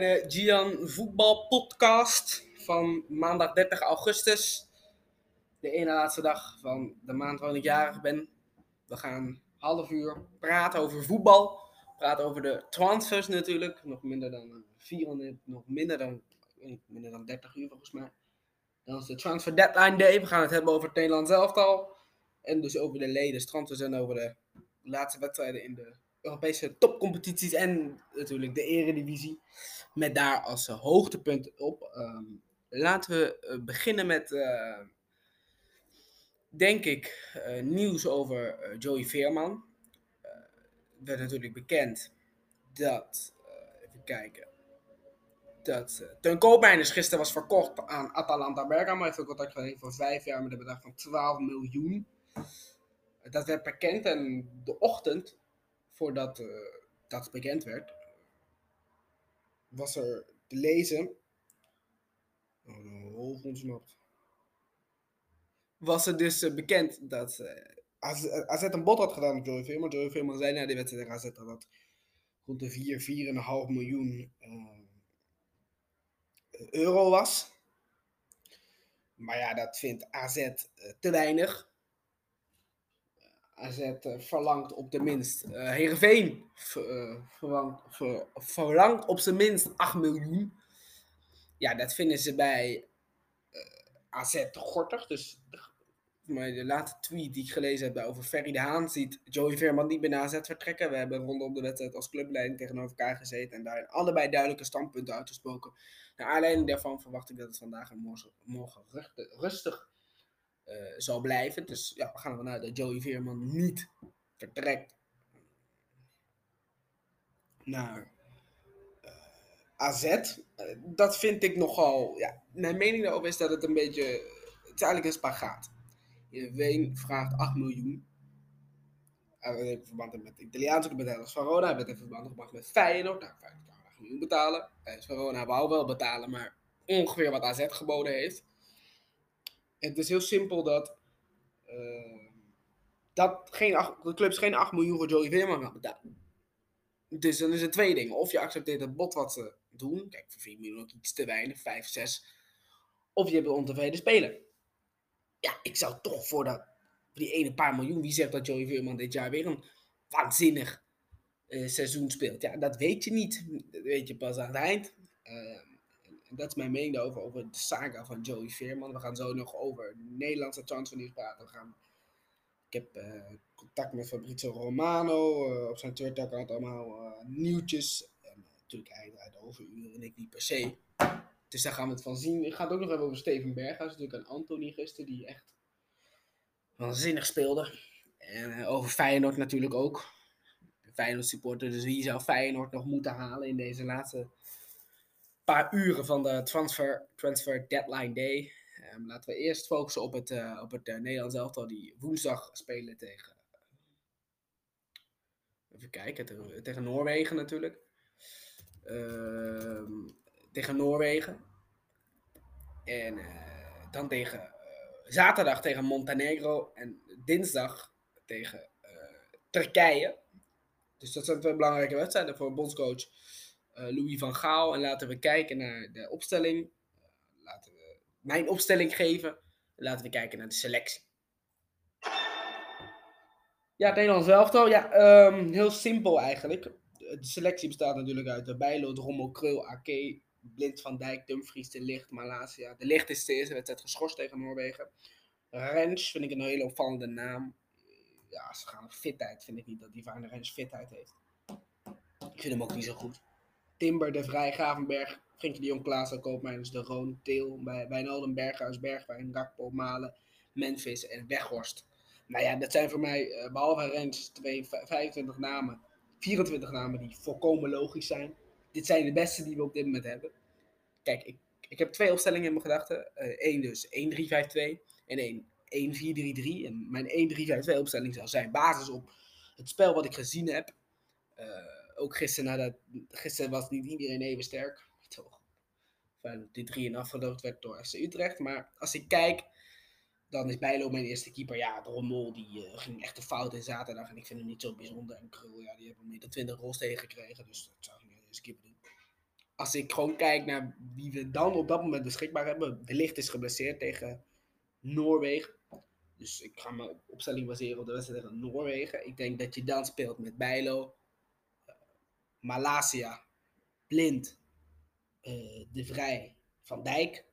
De Gian Voetbal Podcast van maandag 30 augustus. De ene laatste dag van de maand waarin ik jarig ben. We gaan half uur praten over voetbal. Praten over de transfers natuurlijk. Nog minder dan 400, nog minder dan, minder dan 30 uur volgens mij. Dan is de transfer deadline day. We gaan het hebben over het Nederlands elftal. En dus over de leden, transfers en over de laatste wedstrijden in de Europese topcompetities en natuurlijk de Eredivisie. Met daar als uh, hoogtepunt op. Ehm, laten we uh, beginnen met, uh, denk ik, nieuws over Joey Veerman. werd natuurlijk bekend dat, even kijken, dat Teun Koopmeiners gisteren was verkocht aan Atalanta Bergamo. Heeft een contract gekregen voor vijf jaar met een bedrag van 12 miljoen. Dat werd bekend en de ochtend voordat uh, dat bekend werd, was er te lezen. Oh. Was er dus uh, bekend dat uh, AZ, een bod had gedaan op Joey Veerman. Joey Veerman zei na die wedstrijd tegen AZ dat dat rond de 4, 4,5 miljoen euro was. Maar ja, dat vindt AZ te weinig. AZ uh, verlangt op de minst. Uh, Heerenveen uh, verlangt, ver, verlangt op zijn minst 8 miljoen. Ja, dat vinden ze bij AZ te gortig. Dus maar de laatste tweet die ik gelezen heb over Ferry de Haan ziet Joey Veerman niet meer naar AZ vertrekken. We hebben rondom de wedstrijd als clubleiding tegenover elkaar gezeten en daar allebei duidelijke standpunten uitgesproken. Naar aanleiding daarvan verwacht ik dat het vandaag en morgen, morgen rustig uh, zal blijven. Dus ja, we gaan ervan uit dat Joey Veerman niet vertrekt naar uh, AZ. Uh, dat vind ik nogal. Ja, mijn mening daarover is dat het een beetje. Het is eigenlijk een spagaat. Ween vraagt 8 miljoen. Hij heeft in verband met de Italiaanse club als Verona. Hij werd in verband gebracht met Feyenoord. Nou, Feyenoord kan 8 miljoen betalen. Verona wou wel betalen, maar ongeveer wat AZ geboden heeft. Het is heel simpel dat, uh, dat geen de clubs geen 8 miljoen voor Joey Veerman gaan betalen. Dus dan is er twee dingen. Of je accepteert het bod wat ze doen. Kijk, voor 4 miljoen ook iets te weinig, 5, 6. Of je hebt een ontevreden speler. Ja, ik zou toch voor, dat, voor die ene paar miljoen. Wie zegt dat Joey Veerman dit jaar weer een waanzinnig uh, seizoen speelt? Ja, dat weet je niet. Dat weet je pas aan het eind. Uh, dat is mijn mening daarover, over de saga van Joey Veerman. We gaan zo nog over Nederlandse transfernieuws praten. We gaan, ik heb uh, contact met Fabrizio Romano. Uh, op zijn Twitter-account allemaal uh, nieuwtjes. En natuurlijk hij uit overuren en ik niet per se. Dus daar gaan we het van zien. Ik ga het ook nog even over Steven Berghuis. Natuurlijk aan Anthony gisteren, die echt waanzinnig speelde. En over Feyenoord natuurlijk ook. Feyenoord supporter, dus wie zou Feyenoord nog moeten halen in deze laatste paar uren van de transfer, transfer deadline day. Um, laten we eerst focussen op het, uh, op het uh, Nederlands elftal die woensdag spelen tegen. Even kijken, tegen, Noorwegen natuurlijk. Uh, tegen Noorwegen. En uh, dan tegen zaterdag tegen Montenegro. En dinsdag tegen Turkije. Dus dat zijn twee belangrijke wedstrijden voor bondscoach Louis van Gaal. En laten we kijken naar de opstelling. Uh, laten we mijn opstelling geven. Laten we kijken naar de selectie. Ja, het Nederlands elftal. Ja, um, heel simpel eigenlijk. De selectie bestaat natuurlijk uit Bijlo, Drommel, Krul, Ake, Blind van Dijk, Dumfries, De Licht, Malasia. De Licht is de eerste wedstrijd geschorst tegen Noorwegen. Rens vind ik een hele opvallende naam. Ja, ze gaan fitheid, vind ik niet dat die van Rens fitheid heeft. Ik vind hem ook niet zo goed. Timber, De Vrij, Gravenberg, Frenkie de Jong, Klaassen, Koopmeiners, De Roon, Teel, Wijnaldum, Berghuis, Bergwijn, Gakpo, Malen, Memphis en Weghorst. Nou ja, dat zijn voor mij, uh, behalve Rens, 2, 25 namen, 24 namen die volkomen logisch zijn. Dit zijn de beste die we op dit moment hebben. Kijk, ik, ik heb twee opstellingen in mijn gedachten. Eén uh, dus 1-3-5-2 en één 1-4-3-3. En mijn 1-3-5-2 opstelling zal zijn basis op het spel wat ik gezien heb. Uh, ook gisteren, nadat, gisteren was niet iedereen even sterk. Toch. Dat die 3-1 afgeloofd werd door FC Utrecht. Maar als ik kijk, dan is Bijlo mijn eerste keeper. Ja, de Rommel die uh, ging echt een fout in zaterdag. En ik vind hem niet zo bijzonder. En Krul, ja, die hebben meer dan 20 goals tegengekregen. Dus dat zou ik niet de eerste keeper doen. als ik gewoon kijk naar wie we dan op dat moment beschikbaar hebben. De licht is geblesseerd tegen Noorwegen. Dus ik ga mijn opstelling baseren op de wedstrijd tegen Noorwegen. Ik denk dat je dan speelt met Bijlo, Malasia, Blind, uh, De Vrij, Van Dijk,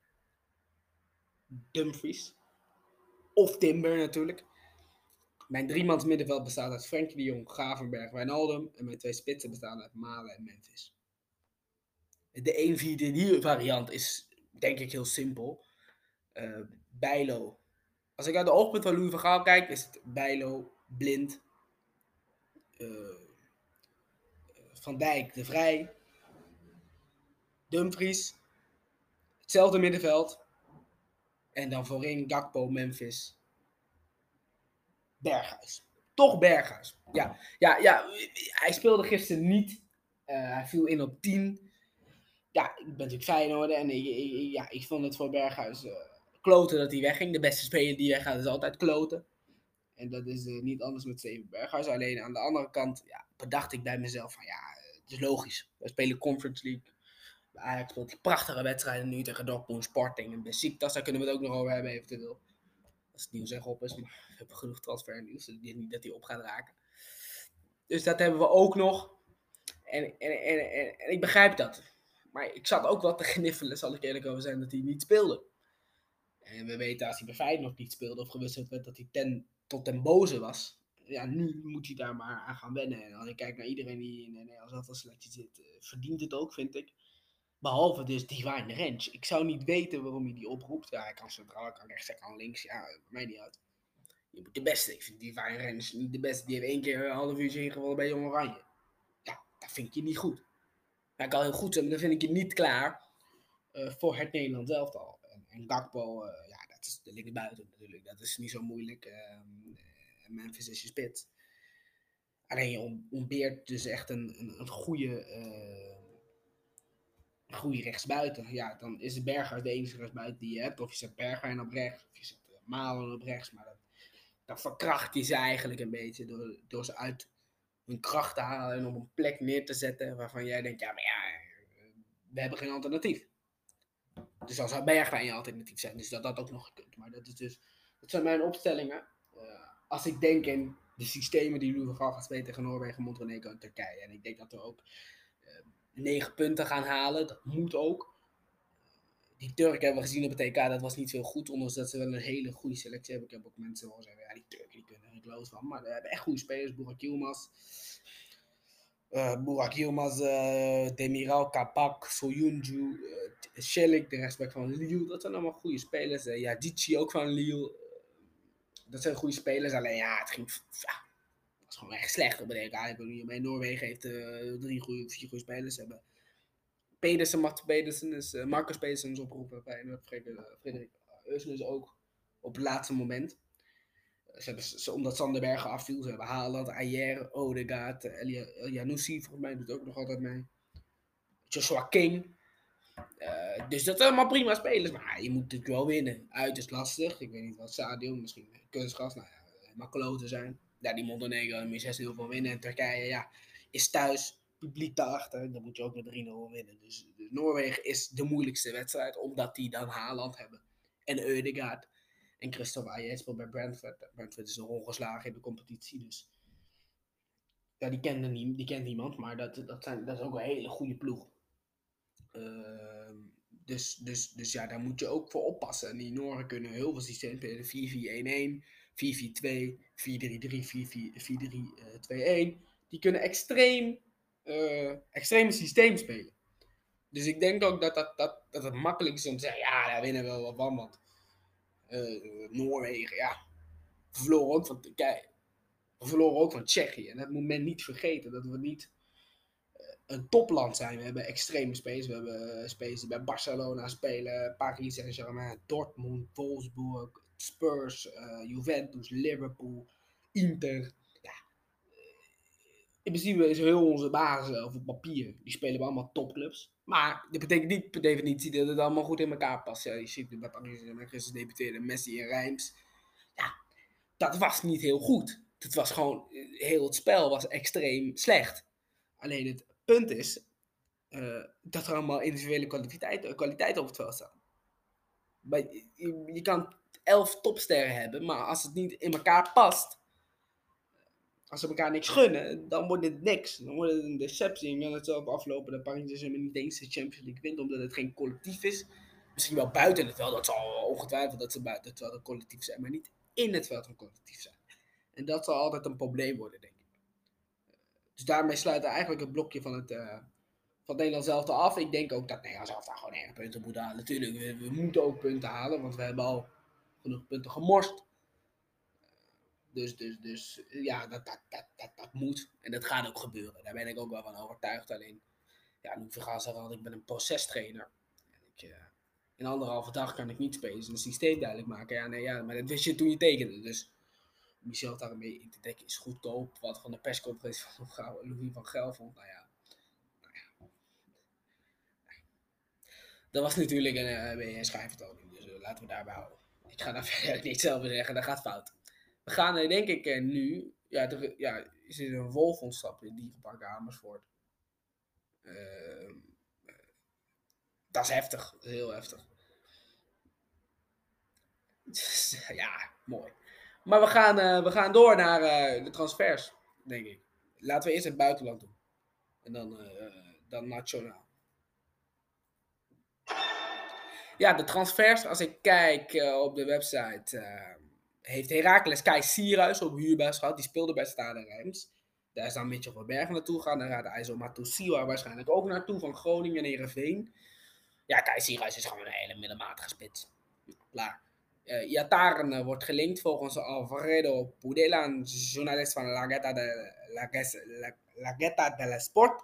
Dumfries. Of Timber natuurlijk. Mijn driemans middenveld bestaat uit Frenkie de Jong, Gravenberg, Wijnaldum. En mijn twee spitsen bestaan uit Malen en Memphis. De 1-4-3 variant is denk ik heel simpel. Uh, Bijlo. Als ik uit de oogpunt van Louis van Gaal kijk, is het Bijlo, Blind, uh, Van Dijk, De Vrij, Dumfries. Hetzelfde middenveld. En dan voorin Gakpo, Memphis, Berghuis. Toch Berghuis. Ja, ja, ja hij speelde gisteren niet. Uh, hij viel in op 10. Ja, ik ben natuurlijk Feyenoord en ik, ja, ik vond het voor Berghuis uh, kloten dat hij wegging. De beste speler die weggaat is altijd kloten. En dat is uh, niet anders met Steven Berghuis. Alleen aan de andere kant ja, bedacht ik bij mezelf van ja, is logisch. We spelen Conference League. Ajax speelt die prachtige wedstrijden nu tegen Dortmund, Sporting en Besiktas. Daar kunnen we het ook nog over hebben eventueel. Als het nieuws echt op is. Maar we hebben genoeg transfernieuws. Dus niet dat hij op gaat raken. Dus dat hebben we ook nog. En, en, en, en, ik begrijp dat. Maar ik zat ook wat te gniffelen, zal ik eerlijk over zijn, dat hij niet speelde. En we weten als hij bij Feyenoord niet speelde of gewisseld werd, dat hij ten, tot ten boze was. Ja, nu moet hij daar maar aan gaan wennen. En als ik kijk naar iedereen die in de Nederlandse selectie zit, eh, verdient het ook, vind ik. Behalve dus Divine Range. Ik zou niet weten waarom hij die oproept. Ja, hij kan centraal, kan rechts, hij kan links. Ja, mij niet uit. Je moet de beste. Ik vind Divine Range niet de beste. Die heeft één keer een half uurtje ingevallen bij Jong Oranje. Ja, dat vind ik je niet goed. Hij kan heel goed zijn, maar dan vind ik je niet klaar uh, voor het Nederlands elftal. En, en Gakpo, uh, ja, dat is de linkerbuiten natuurlijk. Dat is niet zo moeilijk. Uh, Memphis is je spits. Alleen je ontbeert dus echt een, een, goede goede rechtsbuiten. Ja, dan is de Berger de enige rechtsbuiten die je hebt. Of je zet Berger op rechts, of je zet uh, Malen op rechts. Maar dat, dan verkracht je ze eigenlijk een beetje door, door ze uit hun kracht te halen en op een plek neer te zetten waarvan jij denkt, ja, maar ja, we hebben geen alternatief. Dus dan zou Bergwijn je alternatief zijn. Dus dat dat ook nog gekund. Maar dat, is dus, dat zijn mijn opstellingen. Als ik denk in de systemen die Louis van gaat spelen tegen Noorwegen, Montenegro en Turkije. En ik denk dat er ook negen punten gaan halen. Dat moet ook. Die Turken hebben we gezien op het EK, dat was niet veel goed. Ondanks dat ze wel een hele goede selectie hebben. Ik heb ook mensen horen zeggen, ja die Turken die kunnen er geloof van. Maar we hebben echt goede spelers. Burak Yilmaz. Uh, Burak Yilmaz, uh, Demiral, Kapak, Soyuncu, uh, de rechtsback van Lille. Dat zijn allemaal goede spelers. Ja, Dici ook van Lille. Dat zijn goede spelers. Alleen ja, het ging ja, is gewoon echt slecht op de EK. Bij Noorwegen heeft uh, drie goede, vier goede spelers. hebben Pedersen, Mats Pedersen, is, uh, Marcus Pedersen is opgeroepen. Bij Frederik Eusnes ook op het laatste moment. Ze hebben, ze, omdat Sander Bergen afviel, ze hebben Haaland, Ayer, Odegaard, Janussi volgens mij doet ook nog altijd mee. Joshua King. Uh, dus dat zijn allemaal prima spelers. Maar je moet natuurlijk wel winnen. Uit is lastig. Ik weet niet wat Sadio, misschien kunstgras. Nou ja, makkeloten zijn ja, die Montenegro moet je 6-0 van winnen. En Turkije ja, is thuis, publiek daarachter. Dan moet je ook met 3-0 winnen. Dus, dus, Noorwegen is de moeilijkste wedstrijd, omdat die dan Haaland hebben. En Eudegaard. En Christophe Ayer speelt bij Brentford. Brentford is nog ongeslagen in de competitie, dus... Ja, die kent, die kent niemand, maar dat, dat, zijn, dat is ook een hele goede ploeg. Uh, dus, dus, dus ja, daar moet je ook voor oppassen. En die Noren kunnen heel veel systemen spelen. 4-4-1-1, 4-4-2, 4-3-3, 4-4-2-1. Die kunnen extreem, uh, extreme systeem spelen. Dus ik denk ook dat, dat, dat, dat het makkelijk is om te zeggen, ja, daar winnen we wel wat Want uh, Noorwegen, ja. We verloren ook van Turkije. We verloren ook van Tsjechië. En dat moet men niet vergeten. Dat we niet een topland zijn. We hebben extreme spelers. We hebben spelers die bij Barcelona spelen. Paris Saint-Germain, Dortmund, Wolfsburg, Spurs, uh, Juventus, Liverpool, Inter. Ja. In principe is heel onze basis op papier. Die spelen we allemaal topclubs. Maar dat betekent niet per definitie dat het allemaal goed in elkaar past. Je ziet bij Paris en Christus debuteerde Messi en Rijms. Ja, dat was niet heel goed. Het was gewoon, heel het spel was extreem slecht. Alleen het punt is, uh, dat er allemaal individuele kwaliteit, kwaliteit op het veld staan. je, je, kan elf topsterren hebben, maar als het niet in elkaar past, als ze elkaar niks gunnen, dan wordt het niks. Dan wordt het een deceptie. En kan het zo aflopen dat Paris saint niet eens de Champions League wint, omdat het geen collectief is. Misschien wel buiten het veld, dat zal ongetwijfeld dat ze buiten het veld een collectief zijn, maar niet in het veld een collectief zijn. En dat zal altijd een probleem worden, denk ik. Dus daarmee sluit eigenlijk het blokje van het, uh, van Nederland zelf af. Ik denk ook dat Nederland zelf daar gewoon erg punten moet halen. Natuurlijk, we, moeten ook punten halen, want we hebben al genoeg punten gemorst. Dus, dus, dus ja, dat, dat, dat, dat, moet. En dat gaat ook gebeuren. Daar ben ik ook wel van overtuigd. Alleen, ja, nu gaan zeggen, want ik ben een procestrainer. En ik, uh, in anderhalve dag kan ik niet spelen. Een systeem duidelijk maken. Ja, nee, ja, maar dat wist je toen je tekende. Dus Michel daarmee in te dekken is goedkoop. Wat van de persconferentie van Louis van Gaal vond. Nou ja. Nou ja. Dat was natuurlijk een, uh, een schijnvertoning. Dus uh, laten we daarbij houden. Ik ga daar verder niet zelf zeggen. Dat gaat fout. We gaan denk ik uh, nu. Ja, er, ja, is een wolf ontsnapt in Dierenpark Amersfoort. Uh, dat is heftig. Heel heftig. ja, mooi. Maar we gaan, uh, we gaan door naar uh, de transfers, denk ik. Laten we eerst het buitenland doen. En dan, uh, dan nationaal. Ja, de transfers, als ik kijk op de website, heeft Herakles Kai Sierhuis op huurbaas gehad. Die speelde bij Stade Rijms. Daar is dan Mitchell van Bergen naartoe gegaan. Daar gaat IJssel Matusiwa waarschijnlijk ook naartoe van Groningen en Heerenveen. Ja, Kai Sierhuis is gewoon een hele middelmatige spits. Klaar. Uh, Iataren uh, wordt gelinkt volgens Alfredo Pudela, een journalist van La Gazzetta de, La, La, La Sport.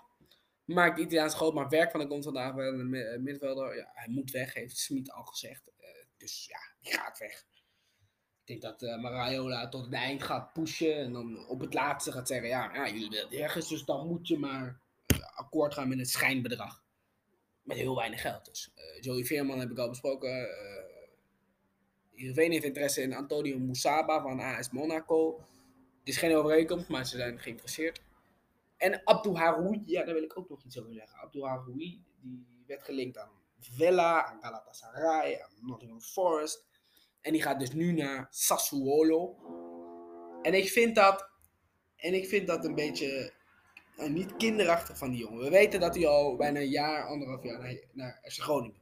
Maakt Italiaans groot maar werk van de komt vandaag bij de middenvelder. Ja, hij moet weg, heeft Smit al gezegd. Uh, dus ja, die gaat weg. Ik denk dat uh, Maraiola tot het eind gaat pushen en dan op het laatste gaat zeggen: Ja, ja jullie willen ergens, dus dan moet je maar akkoord gaan met het schijnbedrag. Met heel weinig geld dus. Joey Veerman heb ik al besproken Heerenveen heeft interesse in Antonio Moussaba van AS Monaco. Het is geen overeenkomst, maar ze zijn geïnteresseerd. En Abdou Haroui, ja, daar wil ik ook nog iets over zeggen. Abdou Haroui, die werd gelinkt aan Villa, aan Galatasaray, aan Nottingham Forest. En die gaat dus nu naar Sassuolo. En ik vind dat, en ik vind dat een beetje uh, niet kinderachtig van die jongen. We weten dat hij al bijna een jaar, anderhalf jaar naar, naar FC Groningen.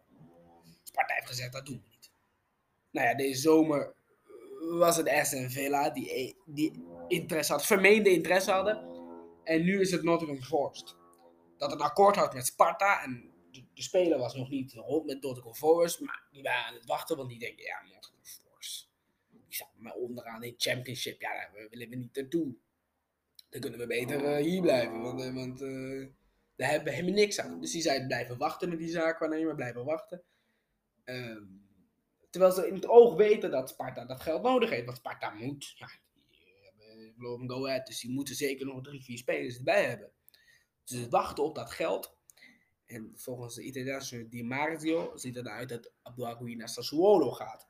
Sparta heeft gezegd, dat doen nou ja, deze zomer was het Aston Villa die, die interesse had, vermeende interesse hadden. En nu is het Nottingham Forest. Dat een akkoord had met Sparta. En de, de speler was nog niet rond met Nottingham Forest. Maar die waren aan het wachten, want die denken, ja, Nottingham Forest. Die staat maar onderaan in Championship. Ja, daar willen we niet naartoe. Dan kunnen we beter uh, hier blijven. Want, uh, want daar hebben we helemaal niks aan. Dus die zei blijven wachten met die zaak, we blijven wachten. Um, Terwijl ze in het oog weten dat Sparta dat geld nodig heeft. Want Sparta moet. Ja, hebben Go Ahead, dus die moeten zeker nog drie, vier spelers erbij hebben. Dus ze wachten op dat geld. En volgens de Italiaanse Di Marzio ziet het eruit dat Abdouagoui naar Sassuolo gaat.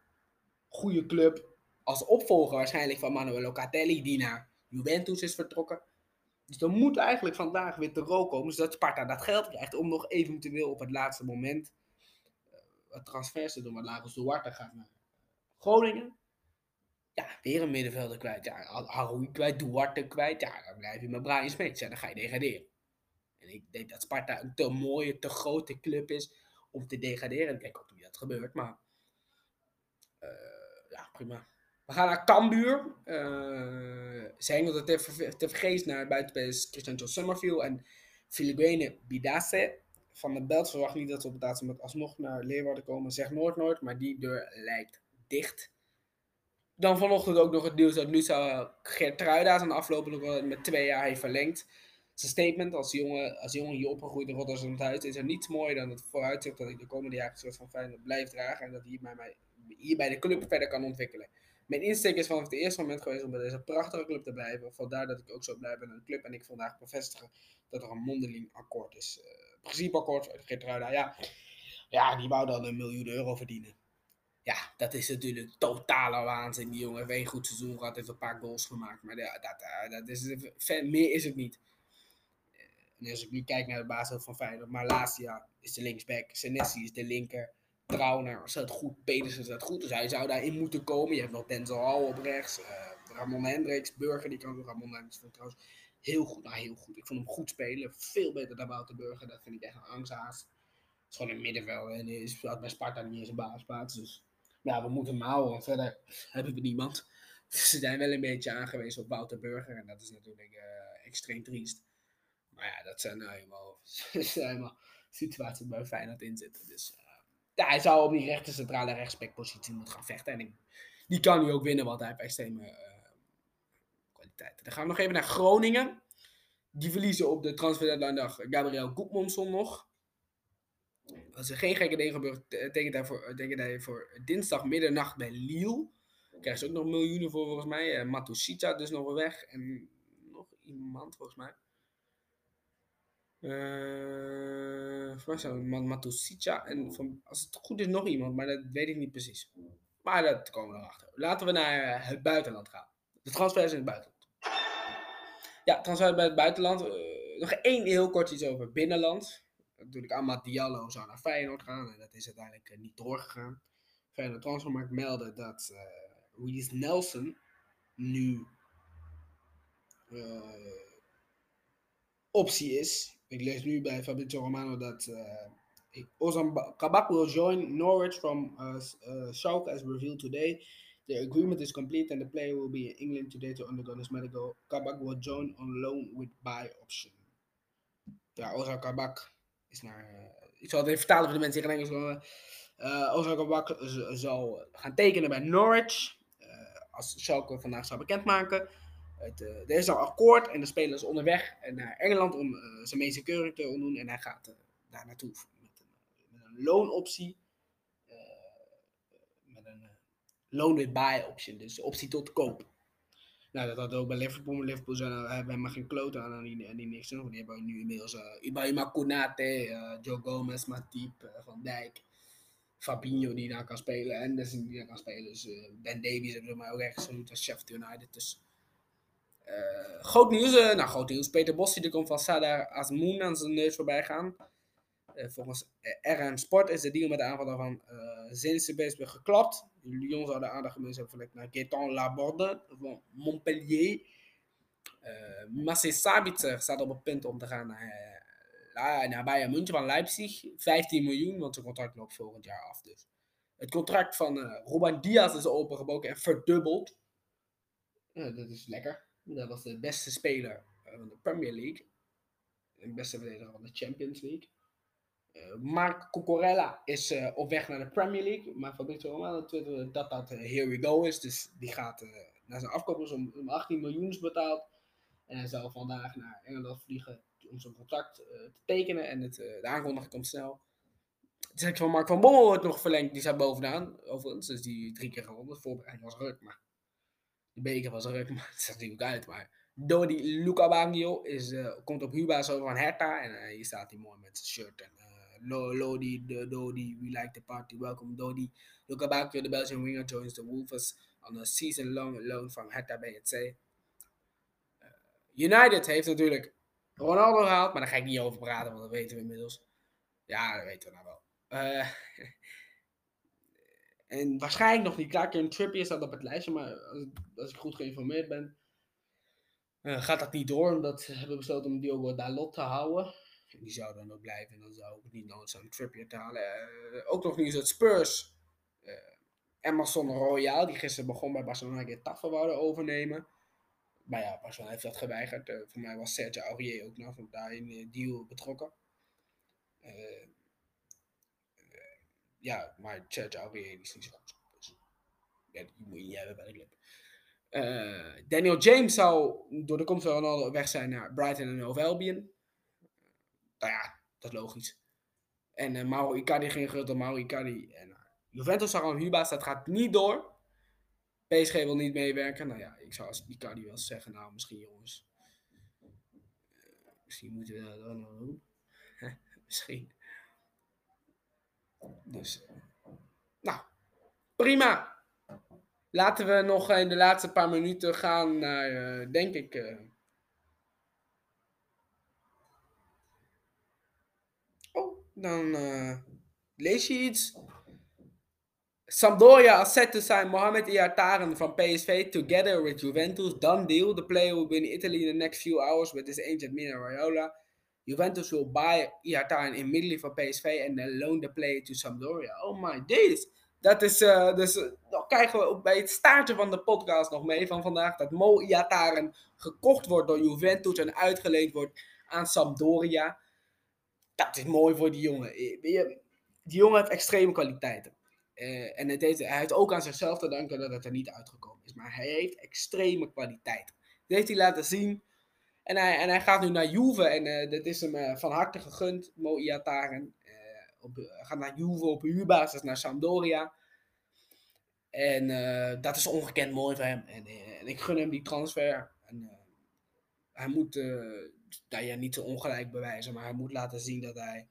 Goede club. Als opvolger waarschijnlijk van Manuel Locatelli, die naar Juventus is vertrokken. Dus dan moet eigenlijk vandaag weer te rook komen, zodat Sparta dat geld krijgt om nog eventueel op het laatste moment transfers te doen. Want Lagos Duarte gaat naar Groningen. Ja, weer een middenvelder kwijt. Ja, Haroui kwijt, Duarte kwijt. Ja, dan blijf je met Brian Smits. Ja, dan ga je degraderen. En ik denk dat Sparta een te mooie, te grote club is om te degraderen. Ik denk ook niet dat gebeurt, maar uh, ja, prima. We gaan naar Cambuur. Uh, ze hengelde te, te vergeefs naar buitenspelers Christian John Summerfield en Filiguene Bidasse van de Belt verwacht niet dat ze op laatste moment alsnog naar Leeuwarden komen. Zeg nooit nooit, maar die deur lijkt dicht. Dan vanochtend ook nog het nieuws dat nu zou Gertruida zijn afgelopen nog wel met twee jaar heeft verlengd. Zijn statement als jongen, als jongen hier opgegroeid in Rotterdam huis is er niets mooier dan het vooruitzicht dat ik de komende jaren soort van Feyenoord blijf dragen en dat hij hier bij de club verder kan ontwikkelen. Mijn insteek is vanaf het eerste moment geweest om bij deze prachtige club te blijven. Vandaar dat ik ook zo blij ben aan de club en ik vandaag bevestigen dat er een mondeling akkoord is. Uh, principeakkoord uit Geertruida. Ja, ja, die wou dan een miljoen euro verdienen. Ja, dat is natuurlijk totale waanzin. Die jongen heeft één goed seizoen gehad, heeft een paar goals gemaakt. Maar ja, dat, eh, dat is, meer is het niet. En als ik nu kijk naar de basis van Feyenoord, Malasia is de linksback, Senesi is de linker, Trauner staat goed, Pedersen staat goed, dus hij zou daarin moeten komen. Je hebt nog Denzel Hall op rechts, uh, Ramon Hendricks, Burger, die kan Ramon Hendricks vond trouwens heel goed, nou heel goed. Ik vond hem goed spelen, veel beter dan Wouter Burger, dat vind ik echt een angsthaas. Het is gewoon een middenveld en hij speelt bij Sparta niet eens een basisplaats, dus ja, we moeten hem houden, want verder hebben we niemand. Ze zijn wel een beetje aangewezen op Wouter Burger en dat is natuurlijk uh, extreem triest. Maar ja, dat zijn nou helemaal, situaties waar Feyenoord in zitten. Dus uh, ja, hij zou op die rechter centrale rechtsbackpositie moeten gaan vechten. En die kan hij ook winnen, want hij heeft extreme kwaliteiten. Dan gaan we nog even naar Groningen. Die verliezen op de transfer dag Gabriel Goedmondson nog. Als er geen gekke dingen gebeurt, hij voor, tekent hij voor dinsdag middernacht bij Lille. Krijgen ze ook nog miljoenen voor volgens mij. Uh, dus nog weg. En nog iemand volgens mij. Uh, volgens en van, als het goed is nog iemand, maar dat weet ik niet precies. Maar dat komen we erachter. Laten we naar eh, het buitenland gaan. De transfers in het buitenland. Ja, transfer bij het buitenland. Uh, nog één heel kort iets over binnenland. Natuurlijk, Amad Diallo zou naar Feyenoord gaan en dat is uiteindelijk niet doorgegaan. Feyenoord Transfermarkt meldde dat uh, Nelson nu optie is ik lees nu bij Fabrizio Romano dat Ozan Kabak will join Norwich from Schalke as revealed today. The agreement is complete and the player will be in England today to undergo his medical. Kabak will join on loan with buy option. Ja, Ozan Kabak is naar... ik zal het even vertalen voor de mensen die in Engels komen. Uh, Ozan Kabak zal gaan tekenen bij Norwich. als Schalke vandaag zou bekendmaken. Het, uh, er is al akkoord en de speler is onderweg naar Engeland om uh, zijn medische keuring te doen. En hij gaat uh, daar naartoe met een, met een loonoptie. met een loan with buy option, dus optie tot koop. Nou, dat had ook bij Liverpool. Liverpool zijn, hebben helemaal geen kloot aan en die, en die niks doen. Die hebben nu inmiddels uh, Ibrahima Konate, Joe Gomez, Matip, Van Dijk. Fabinho die daar kan spelen. Anderson die daar kan spelen. Dus Ben Davies hebben ze maar ook echt genoemd als Sheffield United. Dus groot nieuws, nou groot nieuws. Peter Bos die komt van Sadar Asmoon aan zijn neus voorbij gaan. Uh, volgens RM Sport is de deal met de aanvaller van uh, Zinsebeesburg geklapt. Lyon zou de aandacht gemist hebben verlegd naar Gaetan Laborde van Montpellier. Uh, Massé Sabitzer staat op het punt om te gaan naar, naar Bayern München van Leipzig. 15 miljoen, want zijn contract loopt volgend jaar af. Dus. Het contract van uh, Diaz is opengebroken en verdubbeld. dat is lekker. Dat was de beste speler eh, van de Premier League. De beste verdediger van de Champions League. Uh, Mark Cucurella is uh, op weg naar de Premier League. Maar Fabrizio Romano twitterde dat dat uh, here we go is. Dus die gaat naar zijn afkopers om, om 18 miljoen betaald. En hij zal vandaag naar Engeland vliegen om zijn contract te tekenen. En het, de aankondiging komt snel. Het van Mark van Bommel wordt nog verlengd. Die staat bovenaan. Overigens, dus die drie keer gewonnen. De voorbereiding was ruk, maar de beker was er, maar het zag natuurlijk uit. Maar Dodi Luca Bangio is, komt op Huba zo van Hertha. En uh, hier staat hij mooi met zijn shirt. En Lodi, Dodi, we like the party, welcome Dodi. Luca Bangio, the Belgian winger, joins the Wolves on a season-long loan from Hertha BSC. United heeft natuurlijk Ronaldo gehaald, maar daar ga ik niet over praten, want dat weten we inmiddels. Ja, dat weten we nou wel. En waarschijnlijk nog niet klaar. Een Trippier staat op het lijstje, maar als, als ik goed geïnformeerd ben, uh, gaat dat niet door. Omdat ze hebben besloten om Diogo Dalot te houden. Die zou dan ook blijven en dan zou ook niet om Trippier te halen. Uh, ook nog nieuws uit Spurs. Uh, Emerson Royal, die gisteren begon bij Barcelona, Getafe wouden overnemen. Maar ja, Barcelona heeft dat geweigerd. voor mij was Sergio Aurier ook nog daar in de deal betrokken ja, maar Sergio Aurier is niet zo goed. Dus, die moet je niet hebben bij de club. Daniel James zou door de komst van Ronaldo weg zijn naar Brighton en Albion. Nou ja, dat is logisch. En uh, Mauro Icardi ging groot door Mauro Icardi. En uh, Juventus zag aan Hubas, dat gaat niet door. PSG wil niet meewerken. Nou ja, ik zou als Icardi wel zeggen, nou misschien jongens. misschien moeten we dat nog doen. misschien. Dus, nou, prima. Laten we nog in de laatste paar minuten gaan naar, denk ik, uh, dan eh, lees je iets. Sampdoria is set to sign Mohamed Iataren from PSV together with Juventus. Done deal. The player will be in Italy in the next few hours with his agent Mina Raiola. Juventus will buy Iataren immediately from PSV and then loan the player to Sampdoria. Oh my days. Dat is, uh, dus uh, dan krijgen we bij het staartje van de podcast nog mee van vandaag. Dat Mo Iataren gekocht wordt door Juventus en uitgeleend wordt aan Sampdoria. Dat is mooi voor die jongen. Die jongen heeft extreme kwaliteiten. Uh, en het heeft, hij heeft ook aan zichzelf te danken dat het er niet uitgekomen is. Maar hij heeft extreme kwaliteiten. Dat heeft hij laten zien. En hij, en hij gaat nu naar Juve. En uh, dat is hem van harte gegund, Mo Iataren. Gaat naar Juve op huurbasis naar Sampdoria. En dat is ongekend mooi voor hem. En, en ik gun hem die transfer. En, hij moet nou ja, niet zo ongelijk bewijzen, maar hij moet laten zien dat hij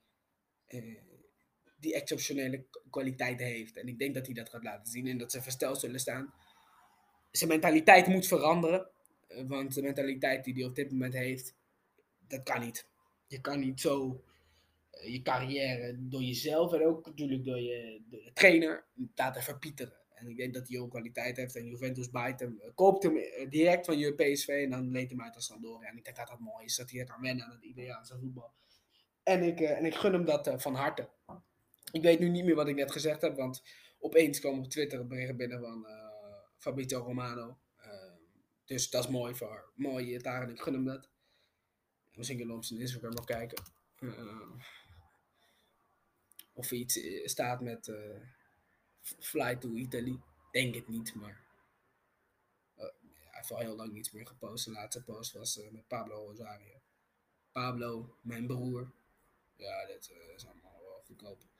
die exceptionele kwaliteit heeft. En ik denk dat hij dat gaat laten zien en dat ze versteld zullen staan. Zijn mentaliteit moet veranderen. Eh, want de mentaliteit die hij op dit moment heeft, dat kan niet. Je kan niet zo eh, je carrière door jezelf en ook natuurlijk door je, de trainer laten verpieteren. En ik denk dat hij ook kwaliteit heeft. En Juventus bijt hem, eh, koopt hem direct van je PSV en dan leent hem uit als Sampdoria. En ik denk dat dat mooi is, dat hij het kan wennen aan het Italiaanse voetbal. En ik, en ik gun hem dat van harte. Ik weet nu niet meer wat ik net gezegd heb, want opeens kwam op Twitter een bericht binnen van uh, Fabrizio Romano. Uh, dus dat is mooi voor mooi daar en ik gun hem dat. Misschien kunnen we op zijn Instagram nog kijken. Uh, of iets staat met Fly to Italy. Denk het niet, maar hij heeft al heel lang niets meer gepost. De laatste post was met Pablo Rosario. Pablo, mijn broer. Ja, dit is allemaal wel goedkoop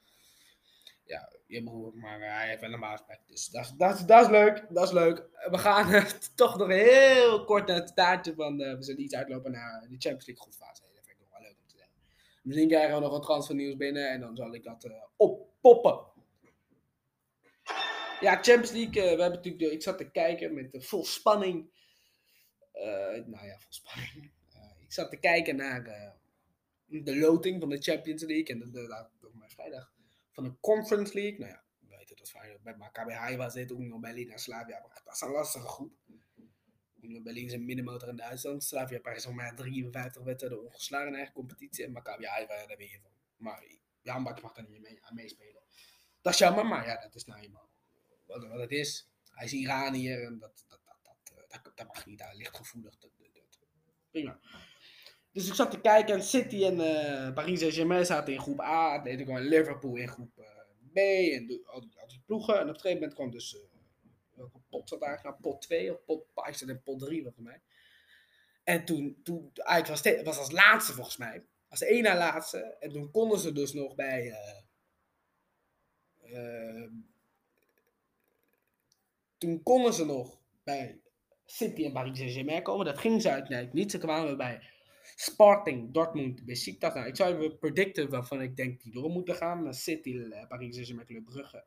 ja, je broer, maar hij heeft wel een maaspek. Dus dat, dat, dat is leuk, dat is leuk. We gaan toch nog heel kort naar het taartje van, we zullen iets uitlopen naar de Champions League groepfase. Dat vind ik nog wel leuk om te zeggen. Misschien krijgen we nog wat transfernieuws binnen en dan zal ik dat oppoppen. Ja, Champions League, uh, we hebben natuurlijk, ik zat te kijken met de vol spanning. Uh, nou ja, vol spanning. ik zat te kijken naar de loting van de Champions League en de, de, vrijdag van de Conference League. Nou ja, we weten dat Feyenoord bij Maccabi Haifa zit, Union Berlin en Slavia. Dat is een lastige groep. Berlin is een middenmotor in Duitsland. Slavia is nog maar 53 wedstrijden ongeslagen in eigen competitie. En Maccabi Haifa, daar ben je van. Maar Jan Baks mag daar niet mee, aan meespelen. Dat is jammer, maar ja, dat is nou eenmaal wat, het is. Hij is Iranier en dat, dat, dat, dat, dat mag niet. Hij ligt gevoelig. Dat, dat, prima. Dus ik zat te kijken en City en uh, Paris Saint-Germain zaten in groep A. Atletico en Liverpool in groep uh, B. En de, al, die, ploegen. En op een gegeven moment kwam dus... Uh, pot zat eigenlijk? Nou, pot 2 of pot... Ik zat in pot 3 volgens mij. En toen... toen eigenlijk was, het was als laatste volgens mij. Als één na laatste. En toen konden ze dus nog bij... toen konden ze nog bij City en Paris Saint-Germain komen. Dat ging ze uiteindelijk niet. Ze kwamen bij Sporting, Dortmund, Besiktas. Nou, ik zou even predicten waarvan ik denk die door moeten gaan. City, uh, Paris Saint-Germain, Club Brugge.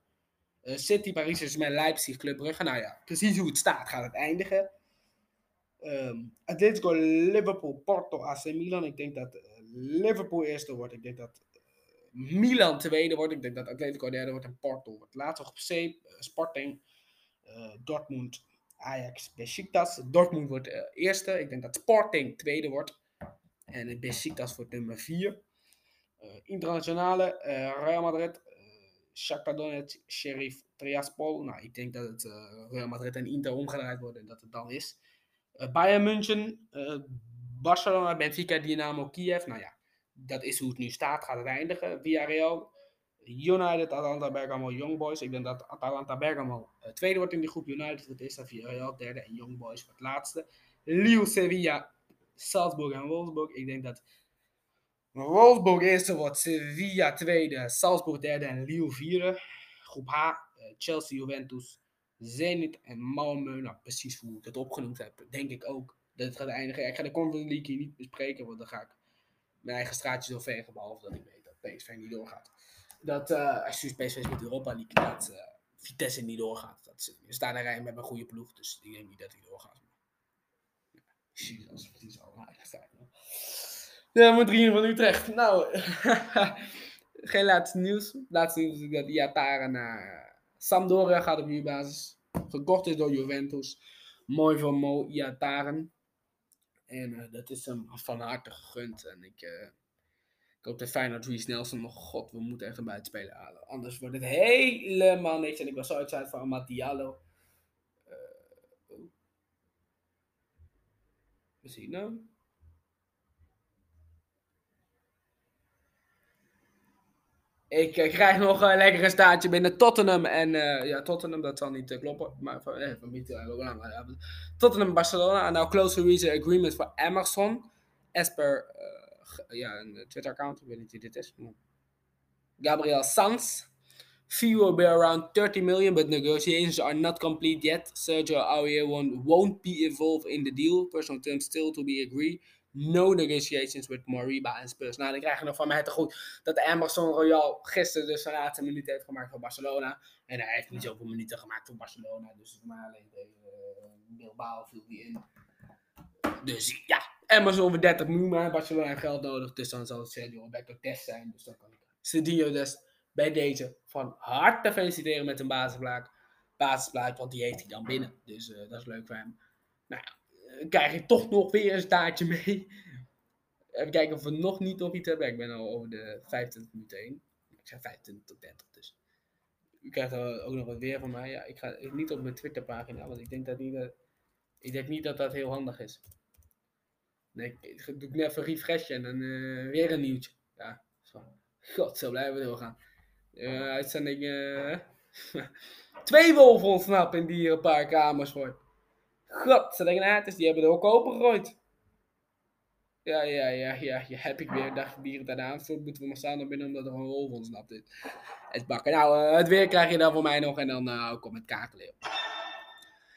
Uh, City, Paris Saint-Germain, Leipzig, Club Brugge. Nou ja, precies hoe het staat gaat het eindigen. Um, Atletico, Liverpool, Porto, AC Milan. Ik denk dat uh, Liverpool eerste wordt. Ik denk dat Milan tweede wordt. Ik denk dat Atletico derde wordt en Porto wordt. Later op C, Sporting, Dortmund, Ajax, Besiktas. Dortmund wordt eerste. Ik denk dat Sporting tweede wordt. En het Besiktas voor nummer 4. Uh, internationale, Real Madrid, Shakhtar Donetsk, Sheriff Triaspol. Nou, ik denk dat het Real Madrid en Inter omgedraaid wordt en dat het dan is. Bayern München, Barcelona, Benfica, Dynamo Kiev. Nou ja, dat is hoe het nu staat, gaat het eindigen. Villarreal, United, Atalanta Bergamo, Young Boys. Ik denk dat Atalanta Bergamo tweede wordt in die groep. United het is, dat Villarreal derde en Young Boys het laatste. Lille, Sevilla, Salzburg en Wolfsburg. Ik denk dat Wolfsburg eerste wordt, Sevilla tweede, Salzburg derde en Lille vierde. Groep H, eh, Chelsea, Juventus, Zenit en Malmö. Nou, precies hoe ik het opgenoemd heb, denk ik ook dat het gaat eindigen. Ik ga de Conference League hier niet bespreken, want dan ga ik mijn eigen straatje vegen, behalve dat ik weet dat PSV niet doorgaat. Dat, uh, als je PSV met Europa League, dat uh, Vitesse niet doorgaat. Dat, we staan er rijden met een goede ploeg, dus ik denk niet dat hij doorgaat. Jezus, die zal aardig zijn. Ja, maar 3 van Utrecht. Nou, geen laatste nieuws. Laatste nieuws is dat Iataren naar Sampdoria gaat op huurbasis. Gekocht is door Juventus. Mooi voor Mo Iataren. En dat is hem van harte gegund. En ik, ik hoop dat Feyenoord Reece Nelson nog... God, we moeten echt een buitenspeler halen. Anders wordt het helemaal niks. En ik was zo uitzijds van Amad Diallo. Uh, oh. We zien hem. Ik uh, krijg nog een lekkere staartje binnen Tottenham. En uh, ja, Tottenham, dat zal niet kloppen. Maar van, eh, van niet, Tottenham, Barcelona. Nou close reach agreement voor Emerson. As per ja, een Twitter-account. Ik weet niet wie dit is. Gabriel Sanz. Fee will be around 30 million, but negotiations are not complete yet. Sergio Aurier won't be involved in the deal. Personal terms still to be agreed no negotiations with Moriba en Spurs. Nou, dan krijg je nog van mij te goed dat Emerson Royal gisteren dus zijn laatste minuut heeft gemaakt voor Barcelona. En hij heeft niet zoveel minuten gemaakt voor Barcelona. Dus maar alleen tegen uh, Bilbao viel die in. Dus ja, Emerson voor 30 miljoen, maar Barcelona heeft geld nodig. Dus dan zal Sergio Roberto test zijn. Dus dan kan ik Cedillo dus bij deze van harte feliciteren met een basisplaat. Basisplaat, want die heeft hij dan binnen. Dus uh, dat is leuk voor hem. Nou ja, krijg je toch nog weer een staartje mee. Even kijken of we nog niet nog iets hebben. Ik ben al over de 25 minuten heen. Ik zeg 25 tot 30 dus. U krijgt ook nog wat weer van mij. Ja, ik ga niet op mijn Twitter pagina, want ik denk dat niet, dat, ik denk niet dat dat heel handig is. Nee, doe ik net even refreshen en dan uh, weer een nieuwtje. Ja, zo. God, zo blijven we doorgaan. Uh, uitzending. Uh, twee wolven ontsnappen in die paar kamers voor. God, ze denken, ah, die hebben er ook opengegooid. Ja, ja, ja, ja, je heb ik weer. Dacht dieren daarna moeten we maar staan naar binnen omdat er een wolf ontsnapt is. Het bakken. Nou, het weer krijg je dan voor mij nog en dan kom het kakelen.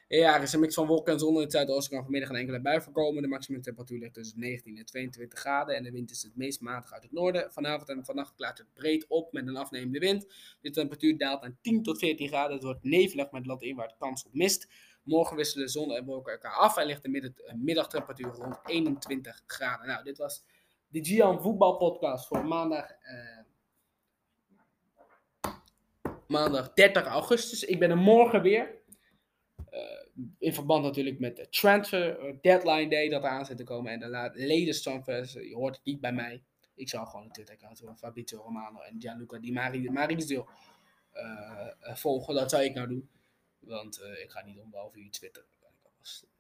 Ja, er is een mix van wolken en zon in het zuidoosten kan vanmiddag een enkele bui voorkomen. De maximum temperatuur ligt tussen 19 en 22 graden en de wind is het meest matig uit het noorden. Vanavond en vannacht klaart het breed op met een afnemende wind. De temperatuur daalt naar 10 tot 14 graden. Het wordt nevelig met landinwaarts kans op mist. Morgen wisselen zon en wolken elkaar af en ligt de middagtemperatuur rond 21 graden. Nou, dit was de Gian voetbalpodcast voor maandag, eh, maandag 30 augustus. Ik ben er morgen weer. In verband natuurlijk met de transfer eh, deadline day dat er aan zit te komen. En de latest transfers, je hoort het niet bij mij. Ik zal gewoon een Twitter-account van Fabrizio Romano en Gianluca Di Marizio uh, volgen. Dat zou ik nou doen. Want ik ga niet om behalve uur twitteren.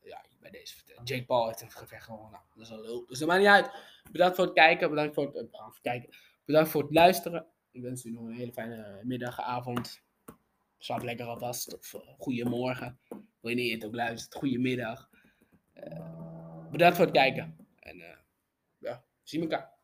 Ja, bij deze. Jake Paul heeft een gevecht gewonnen. Nou, dat is leuk. Dus dat maakt niet uit. Bedankt voor het kijken. Bedankt voor het, uh. Bedankt voor het luisteren. Ik wens u nog een hele fijne middag, avond. Slaap lekker alvast. Of uh, goedemorgen. Wanneer je het ook luistert. Goedemiddag. bedankt voor het kijken. En ja, zien elkaar.